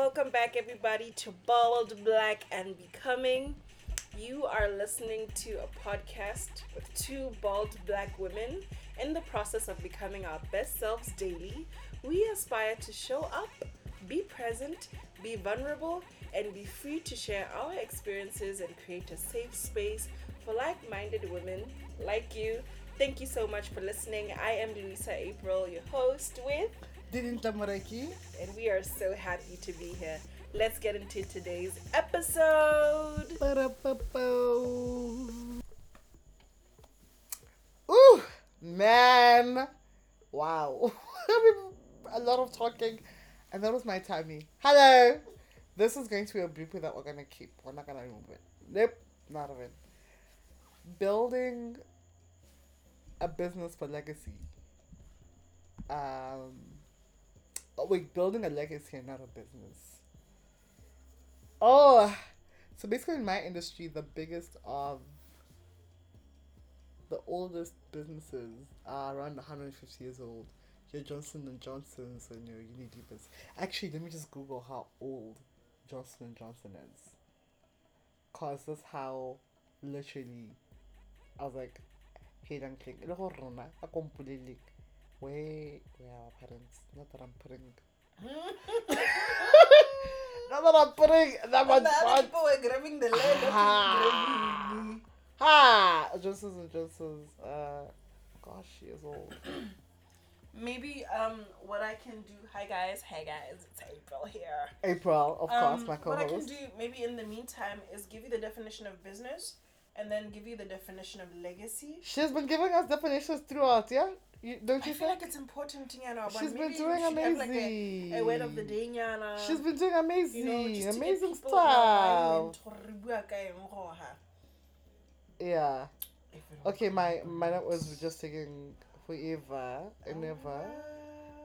Welcome back, everybody, to Bald, Black, and Becoming. You are listening to a podcast with two bald black women in the process of becoming our best selves daily. We aspire to show up, be present, be vulnerable, and be free to share our experiences and create a safe space for like minded women like you. Thank you so much for listening. I am Louisa April, your host, with Didi and we are so happy to be here. Let's get into today's episode. Ooh, man. Wow. A lot of talking. And that was my tummy. Hello. This is going to be a blooper that we're going to keep. We're not going to remove it. Nope, not of it. Building a business for legacy. Um, oh, wait, building a legacy and not a business. Oh, so basically in my industry, the biggest of the oldest businesses are around 150 years old. Your Johnson and Johnsons and your Unilevers. Actually, let me just Google how old Johnson and Johnson is. Cause that's how literally I was like, hey Dunkling, ile gore rona a kompolele where where are our parents? Not that I'm putting Not that I'm putting that much fun. were grabbing the Ah. Ha! Johnson's and Johnson's. Uh, gosh, she is old. Maybe um what I can do. Hi guys, hey guys, it's April here. April, of course, Um, my what I can do maybe in the meantime is give you the definition of business, and then give you the definition of legacy. She's been giving us definitions throughout, yeah? You, don't I you feel think? like it's important, but She's been doing have, like, amazing. a, a word of the day, Nyana. She's been doing amazing, you know, just to get amazing stuff. aligned, gore re bua ka eng go ha. Yeah. Okay, my my note was just taking forever and oh ever.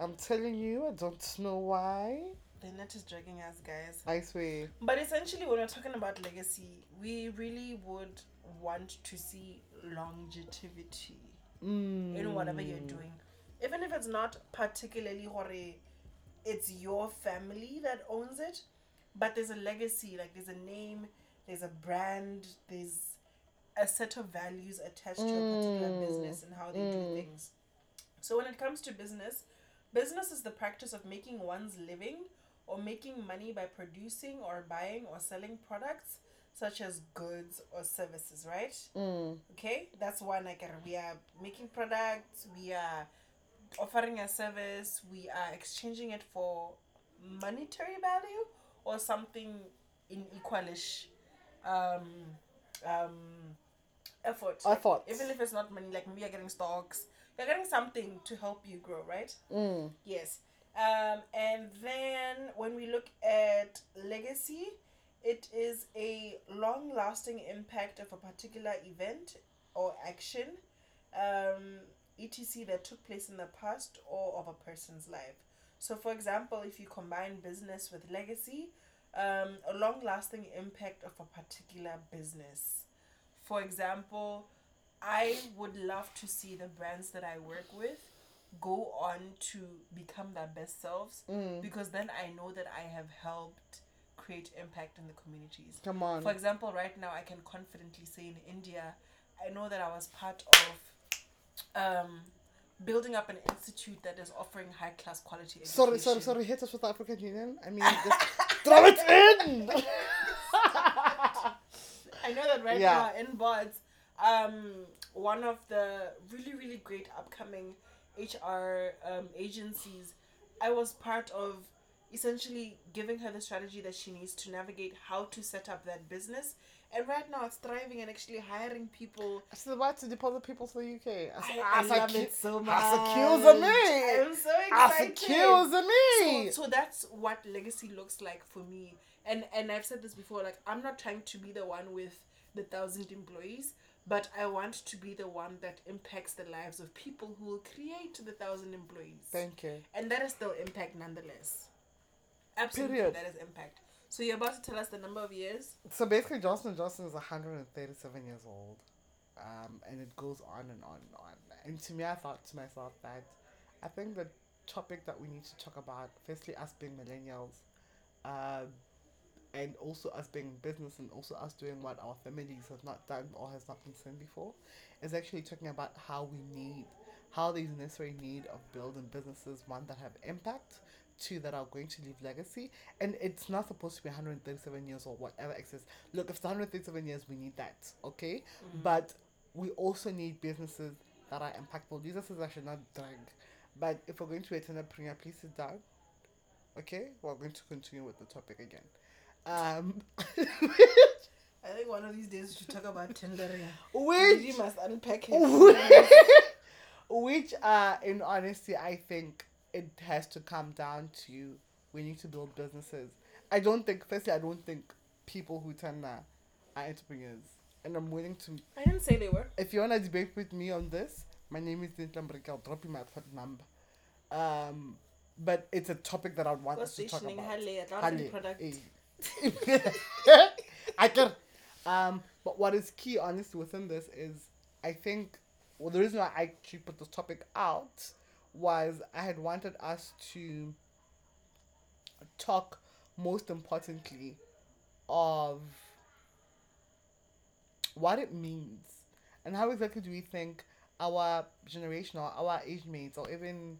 I'm telling you, I don't know why. The net is dragging us, guys. I swear. But essentially, when we're talking about legacy, we really would want to see longevity Mm. in whatever you're doing. Even if it's not particularly hore, it's your family that owns it, but there's a legacy, like there's a name, there's a brand, there's a set of values attached to a particular Mm. business and how they do Mm. things. So when it comes to business, business is the practice of making one's living or making money by producing or buying or selling products such as goods or services, right? Mm. Okay, that's one like uh, we are making products, we are offering a service, we are exchanging it for monetary value or something in equalish um um effort. I thought. Even if it's not money, like maybe you're getting stocks, you're getting something to help you grow, right? Mm. Yes. Um, and then when we look at legacy, it is a long lasting impact of a particular event or action, um, etc., that took place in the past or of a person's life. So, for example, if you combine business with legacy, um, a long lasting impact of a particular business. For example, I would love to see the brands that I work with go on to become their best selves Mm. because then I know that I have helped create impact in the communities. Come on. For example, right now I can confidently say in India, I know that I was part of um, building up an institute that is offering high class quality education. Sorry, sorry, sorry. Hit us with the African Union. I mean, just throw it in. I know that right Yeah. now in boards, um, one of the really really great upcoming HR um, agencies, I was part of essentially giving her the strategy that she needs to navigate how to set up that business. And right now it's thriving and actually hiring people. She's about to deposit people to the UK. As, I, I love it so much. As accusing me. I'm so As excited. accusing me. So, so that's what legacy looks like for me. And and I've said this before, like I'm not trying to be the one with the thousand employees, but I want to be the one that impacts the lives of people who will create the thousand employees. Thank you. and that is still impact nonetheless. Absolutely, Period. that is impact. So you're about to tell us the number of years? So basically, Johnson Johnson is 137 years old, um, and it goes on and on and on. And to me, I thought to myself that I think the topic that we need to talk about, firstly, us being millennials, uh, and also us being business and also us doing what our families have not done or has not been seen before, is actually talking about how we need, how there's necessary need of building businesses, one that have impact, two that are going to leave legacy, and it's not supposed to be 137 years or whatever excess. Look, if it's 137 years, we need that, okay? But we also need businesses that are impactful. These are I should not drag. But if we're going to attend a premier, please sit down. Okay, we're going to continue with the topic again. Um, I think one of these days we should talk about Tenderia. which, You must unpack it. which, uh, in honesty, I think it has to come down to we need to build businesses. I don't think, firstly, I don't think people who tender are entrepreneurs. And I'm willing to I didn't say they were. if you wanna debate with me on this, my name is Mbrika. I'll drop you my phone number. Um, but it's a topic that I would want us to talk about. Hale, Hale, product. eh. I can. Um, but what is key, honestly, within this is I think well, the reason why I actually put this topic out was I had wanted us to talk most importantly of what it means and how exactly do we think our generation or our age mates or even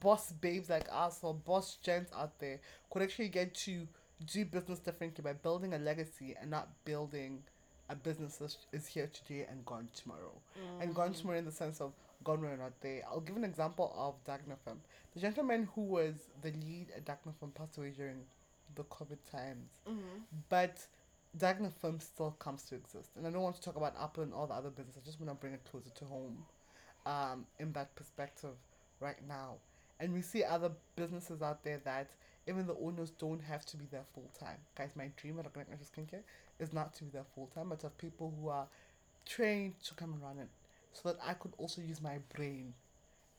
boss babes like us or boss gents out there could actually get to do business differently by building a legacy and not building a business that is here today and gone tomorrow. And gone mm. tomorrow in the sense of gone we're not there. I'll give an example of Dagnafem. The gentleman who was the lead at Dagnafem passed away during the COVID times. Mm-hmm. But Dagnafem still comes to exist. And I don't want to talk about Apple and all the other businesses. I just want to bring it closer to home um, in that perspective right now. And we see other businesses out there that even the owners don't have to be there full time. Guys, my dream at Organic Natural Skincare is not to be there full time, but to have people who are trained to come and run it so that I could also use my brain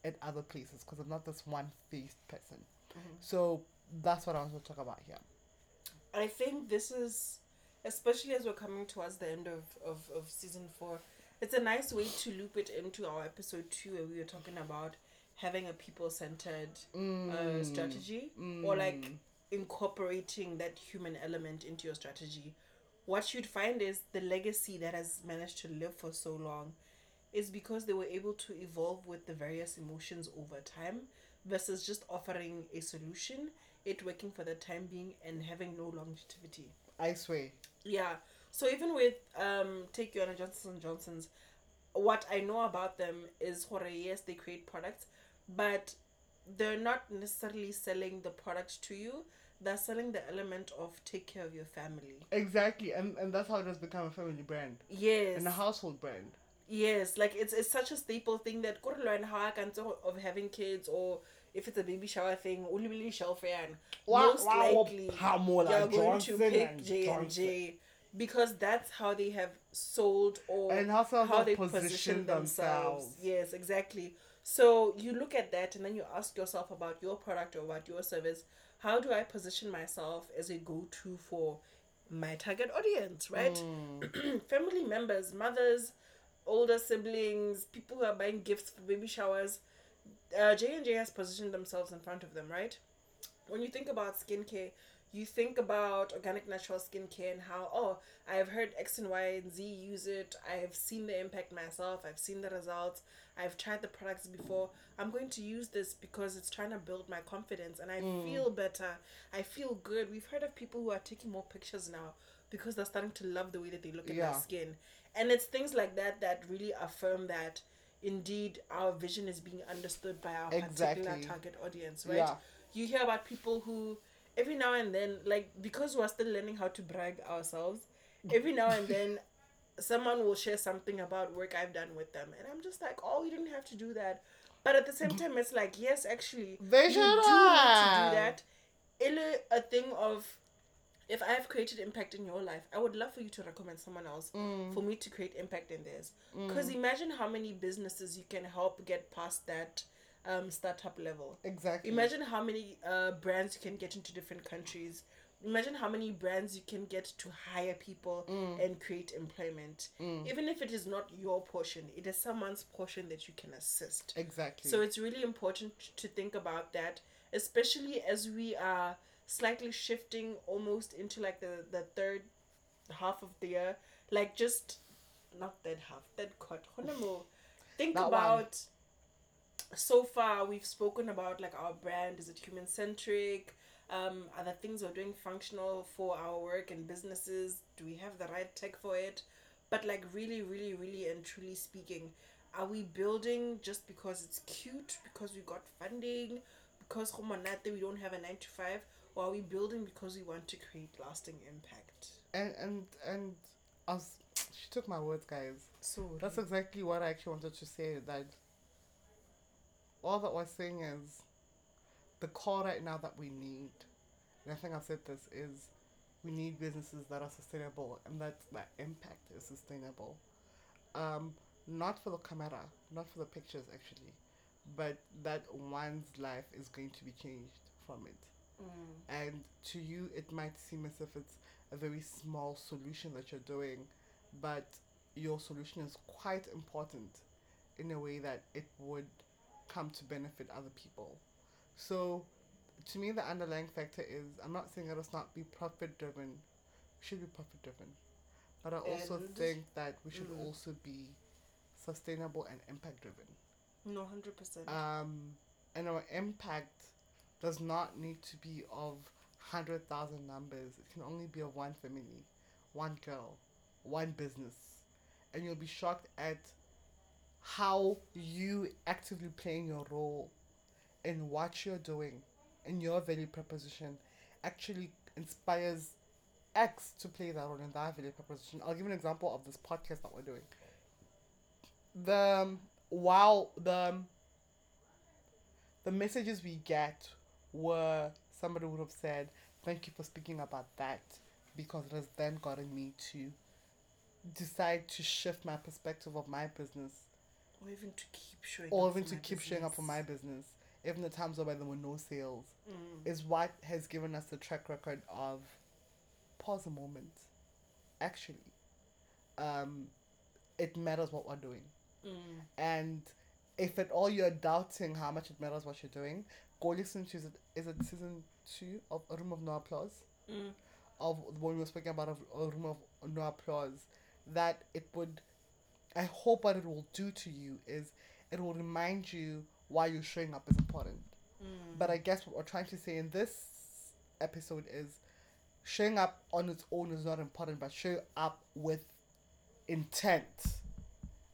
at other places because I'm not this one faced person. Mm-hmm. So that's what I want to talk about here. I think this is, especially as we're coming towards the end of, of, of season four, it's a nice way to loop it into our episode two where we were talking about having a people centered uh, mm. strategy mm. or like incorporating that human element into your strategy. What you'd find is the legacy that has managed to live for so long is because they were able to evolve with the various emotions over time versus just offering a solution, it working for the time being and having no longevity. I swear. Yeah. So even with um take your Johnson and Johnson's, what I know about them is horror, yes, they create products, but they're not necessarily selling the product to you. They're selling the element of take care of your family. Exactly, and and that's how it has become a family brand Yes. and a household brand. Yes, like it's it's such a staple thing that go learn how I can of having kids or if it's a baby shower thing, only shelf fan. Most likely Pamela you're going to pick J and J because that's how they have sold or And how they positioned position themselves. themselves. Yes, exactly. So you look at that and then you ask yourself about your product or about your service. How do I position myself as a go to for my target audience, right? Mm. Family members, mothers, older siblings, people who are buying gifts for baby showers. Uh, J and J has positioned themselves in front of them, right? When you think about skincare, you think about organic natural skincare and how oh I've heard X and Y and Z use it. I've seen the impact myself. I've seen the results. I've tried the products before. I'm going to use this because it's trying to build my confidence and I feel better. I feel good. We've heard of people who are taking more pictures now because they're starting to love the way that they look at Yeah. their skin. And it's things like that that really affirm that indeed our vision is being understood by our particular target audience, right? Yeah. You hear about people who every now and then like because we're still learning how to brag ourselves, every now and then someone will share something about work I've done with them and I'm just like, Oh, you didn't have to do that. But at the same mm-hmm. time it's like, yes, actually They you do need to do that. Ile a thing of if I have created impact in your life, I would love for you to recommend someone else Mm. for me to create impact in theirs. Because imagine how many businesses you can help get past that um, startup level. Exactly. Imagine how many uh, brands you can get into different countries. Imagine how many brands you can get to hire people Mm. and create employment. Even if it is not your portion, it is someone's portion that you can assist. Exactly. So it's really important to think about that, especially as we are slightly shifting almost into like the the third half of the year, like just not that half, that cut. Think That one. about so far we've spoken about like our brand. Is it human centric um are the things we're doing functional for our work and businesses? Do we have the right tech for it? But like really really really and truly speaking are we building just because it's cute because we got funding because we don't have a 9 to 5 or are we building because we want to create lasting impact And and and I was, she took my words, guys. so That's exactly what I actually wanted to say. That all that we're saying is the call right now that we need, and I think I've said this is we need businesses that are sustainable and that that impact is sustainable. Um, not for the camera, not for the pictures actually, but that one's life is going to be changed from it. Mm. And to you, it might seem as if it's a very small solution that you're doing, but your solution is quite important in a way that it would come to benefit other people. So, to me, the underlying factor is I'm not saying that it's not be profit driven, we should be profit driven, but I also And- think that we should Mhm. also be sustainable and impact driven. no 100% Um, and our impact does not need to be of 100,000 numbers. It can only be of one family, one girl, one business. And you'll be shocked at how you actively playing your role in what you're doing and your value proposition actually inspires X to play that role in that value proposition. I'll give an example of this podcast that we're doing. The um, while the um, the messages we get were somebody would have said, Thank you for speaking about that because it has then gotten me to decide to shift my perspective of my business or even to keep showing or up even for to my keep showing up for business. my business, even the times where there were no sales, Mm. is what has given us the track record of pause a moment. Actually, um, it matters what we're doing. Mm. And if at all you're doubting how much it matters what you're doing, go listen to is it, is it season two of A Room of No Applause? Mm. Of when we were speaking about a, a Room of No Applause, that it would, I hope what it will do to you is it will remind you why you're showing up is important. Mm. But I guess what we're trying to say in this episode is showing up on its own is not important, but show up with intent.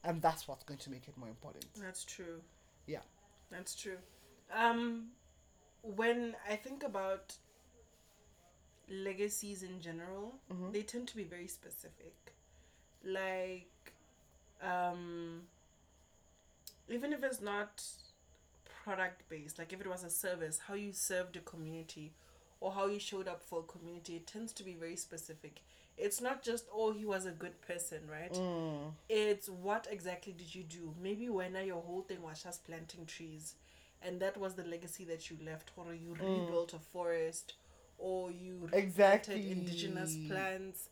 And that's what's going to make it more important. That's true. Yeah. That's true. Um, when I think about legacies in general, Mhm. they tend to be very specific. Like, um, even if it's not product based, like if it was a service, how you served a community or how you showed up for a community, it tends to be very specific. It's not just, oh, he was a good person, right? Mm. it's what exactly did you do maybe when your whole thing was just planting trees and that was the legacy that you left or you hmm. rebuilt a forest or you Exactly. indigenous plants.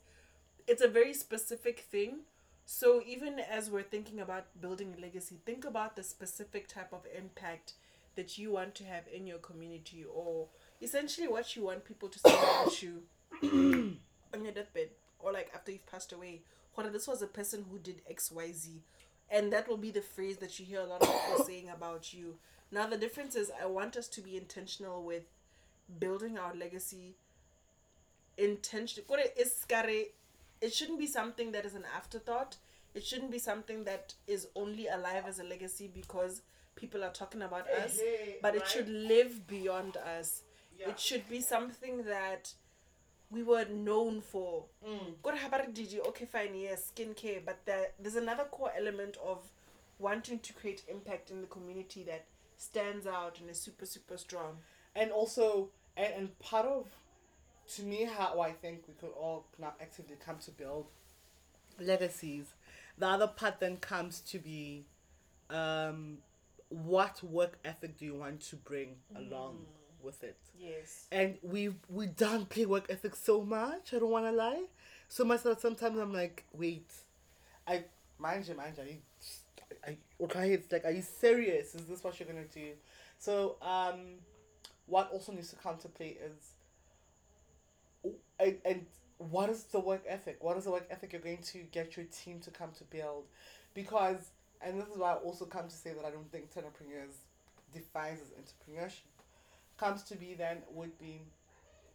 It's a very specific thing. So even as we're thinking about building a legacy think about the specific type of impact that you want to have in your community or essentially what you want people to say about you on your deathbed or like after you've passed away. Or this was a person who did xyz and that will be the phrase that you hear a lot of people saying about you now the difference is i want us to be intentional with building our legacy. Intention kore is scary it shouldn't be something that is an afterthought. It shouldn't be something that is only alive as a legacy because people are talking about us but it should live beyond us. It should be something that we were known for. Mm. Good habari Didi, okay fine yes skincare but there, there's another core element of wanting to create impact in the community that stands out and is super super strong And also, and, and part of, to me, how I think we could all now actively come to build legacies. The other part then comes to be, um, what work ethic do you want to bring along with it? yes and we we downplay work ethic so much. I don't want to lie, so much that sometimes I'm like, wait, I mind you, mind you, you, I, okay, it's like, are you serious? Is this what you're gonna do? So um, what also needs to come to play is and, and what is the work ethic? What is the work ethic you're going to get your team to come to build? Because, and this is why I also come to say that I don't think entrepreneurs defines as entrepreneurship. Comes to be then would be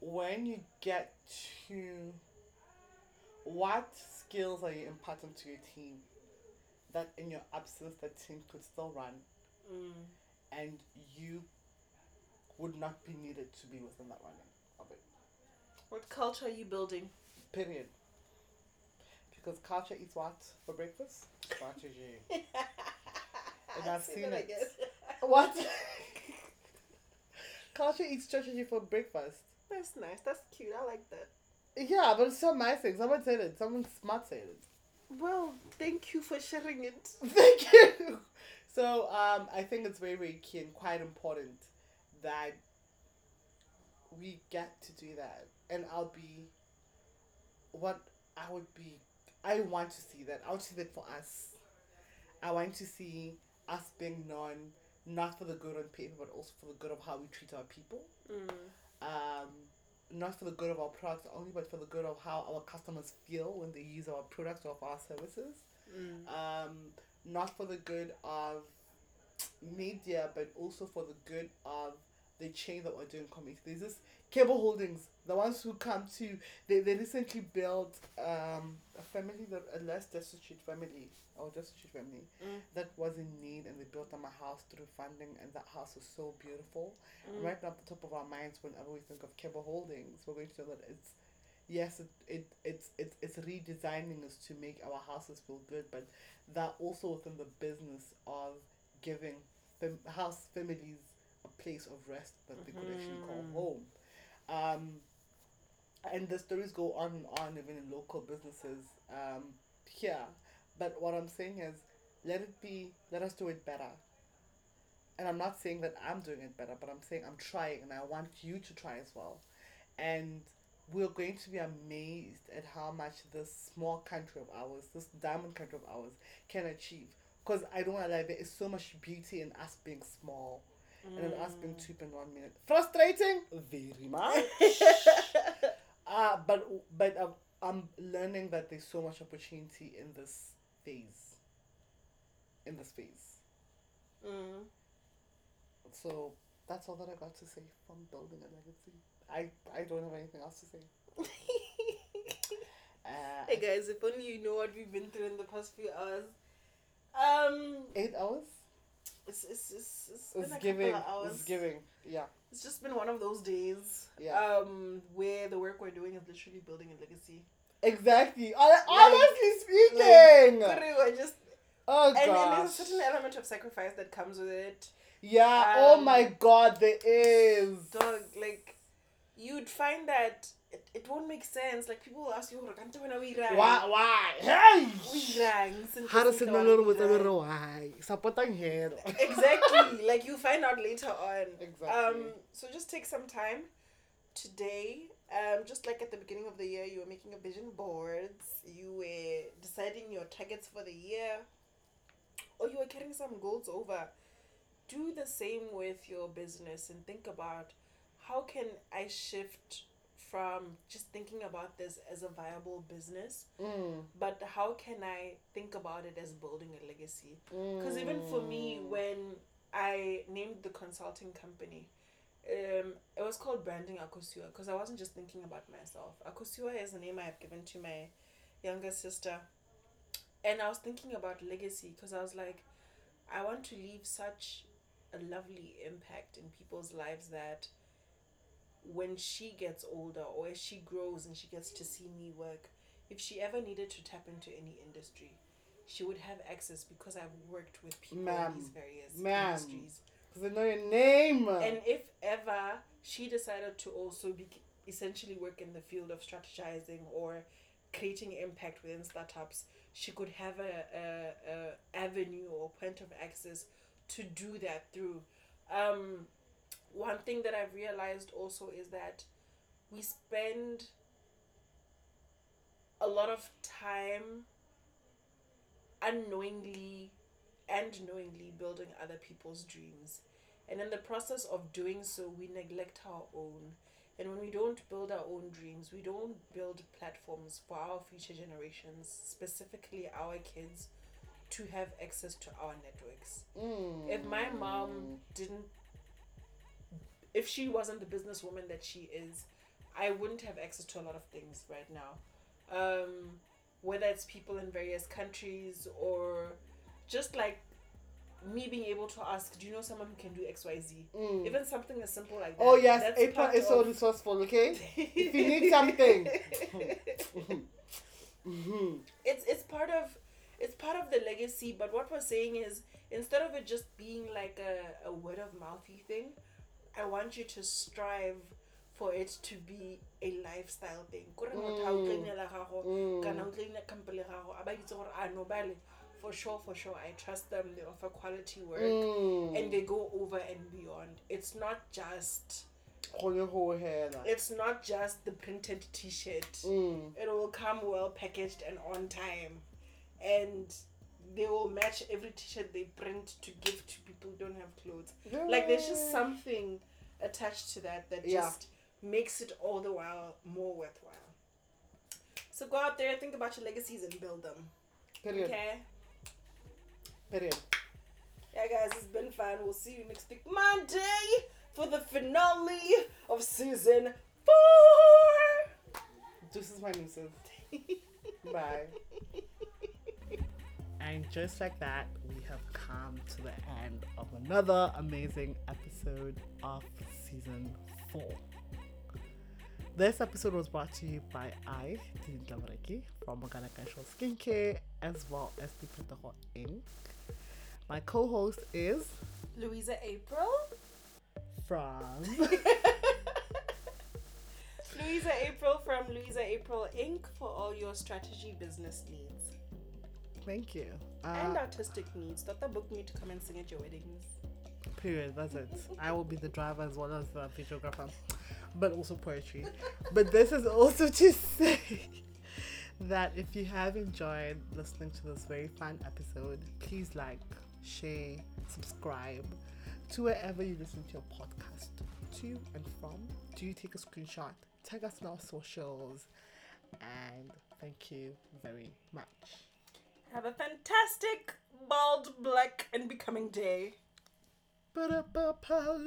when you get to what skills are you imparting to your team that in your absence the team could still run Mm. and you would not be needed to be within that running of it. What culture are you building? Period. Because culture eats what for breakfast? Strategy. And I've Say seen that it. what? culture eats strategy for breakfast. That's nice. That's cute. I like that. Yeah, but it's not my thing. Someone said it. Someone smart said it. Well, thank you for sharing it. Thank you. So um, I think it's very, very key and quite important that we get to do that. And I'll be what I would be. I want to see that. I want to see that for us. I want to see us being known not for the good on paper, but also for the good of how we treat our people. Mm. Um, not for the good of our products only, but for the good of how our customers feel when they use our products or our services Mm. um, not for the good of media, but also for the good of the chain that we're doing community. There's this Cable Holdings, the ones who come to, they, they recently built um, a family, that a less destitute family, or destitute family, Mm. that was in need, and they built them a house through funding, and that house was so beautiful. Mm. right now, at the top of our minds, whenever we think of Cable Holdings, we're going to know that it's yes, it, it it's it's it's redesigning us to make our houses feel good, but that also within the business of giving fam- house families a place of rest that they could actually call Mhm. home. Um, and the stories go on and on, even in local businesses um, here. But what I'm saying is, let it be, let us do it better. And I'm not saying that I'm doing it better, but I'm saying I'm trying and I want you to try as well. And we're going to be amazed at how much this small country of ours, this diamond country of ours, can achieve. Because I don't want to lie, there is so much beauty in us being small and in us being two in one minute. Frustrating? Very much. uh, but but uh, I'm learning that there's so much opportunity in this phase. In this phase. Mm. So that's all that I got to say from building a legacy. I, I don't have anything else to say. Uh, hey guys, if only you know what we've been through in the past few hours. Um, eight hours? It's it's it's, it's been It's a giving. couple of hours. It's giving. Yeah. It's just been one of those days. Yeah. Um, where the work we're doing is literally building a legacy. Exactly. Hon- Honestly speaking. We're just oh and, and gosh. there's a certain element of sacrifice that comes with it. yeah. oh um, my God, there is. Dog, like you'd find that it, won't make sense. Like people will ask you, "Rokante wena o irang?" Why? Why? Hey. O irang? Since How does it the know one little o with a why? Supporting here. exactly. like you find out later on. Exactly. Um, so just take some time today. Um, just like at the beginning of the year, you were making a vision boards. You were deciding your targets for the year, or you were carrying some goals over. Do the same with your business and think about how can I shift from just thinking about this as a viable business, Mm, but how can I think about it as building a legacy? mm. Because even for me, when I named the consulting company, um, it was called Branding Akosua because I wasn't just thinking about myself. Akosua is the name I have given to my younger sister. And I was thinking about legacy because I was like, I want to leave such a lovely impact in people's lives that when she gets older or as she grows and she gets to see me work, if she ever needed to tap into any industry, she would have access because I've worked with people Ma'am. in these various Ma'am. industries. Because I know your name. And if ever she decided to also be essentially work in the field of strategizing or creating impact within startups, she could have a, a, a avenue or point of access to do that through. Um, one thing that I've realized also is that we spend a lot of time unknowingly and knowingly building other people's dreams. And in the process of doing so, we neglect our own. And when we don't build our own dreams, we don't build platforms for our future generations, specifically our kids, to have access to our networks. Mm. If my mom didn't, if she wasn't the businesswoman that she is, I wouldn't have access to a lot of things right now. Um, whether it's people in various countries or just like me being able to ask, do you know someone who can do X, Y, Z? Mm. Even something as simple like that. Oh yes, April is so resourceful. Okay, if you need something. Mhm. it's it's part of it's part of the legacy but what we're saying is instead of it just being like a, a word of mouthy thing i want you to strive for it to be a lifestyle thing Kore motho ha o Mm. gago, Mm. kana o trainela company gago, a ba itse gore, "Ah, no, bale, for sure for sure i trust them they offer quality work Mm. and they go over and beyond it's not just Kgone ho hela. it's not just the printed t-shirt Mm. it will come well packaged and on time and they will match every t-shirt they print to give to people who don't have clothes like there's just something attached to that that Yeah. just makes it all the while more worthwhile so go out there think about your legacies and build them Period. okay Period. yeah guys it's been fun we'll see you next week monday for the finale of season four This is my nuisance. Bye. And just like that, we have come to the end of another amazing episode of season four. This episode was brought to you by I, Dean Lamareki, from Organic Natural Skincare, as well as the Pentaho Inc. My co host is louisa april from. Louisa April from Louisa April Inc. for all your strategy business needs Thank you. and Uh, artistic needs. Dr. Book me to come and sing at your weddings. Period. That's it. I will be the driver as well as the videographer, but also poetry. But this is also to say that if you have enjoyed listening to this very fun episode, please like, share, subscribe to wherever you listen to your podcast to and from. Do you take a screenshot? Tag us on our socials, and thank you very much. Have a fantastic, bald, black, and becoming day. Ba-da-ba-pow.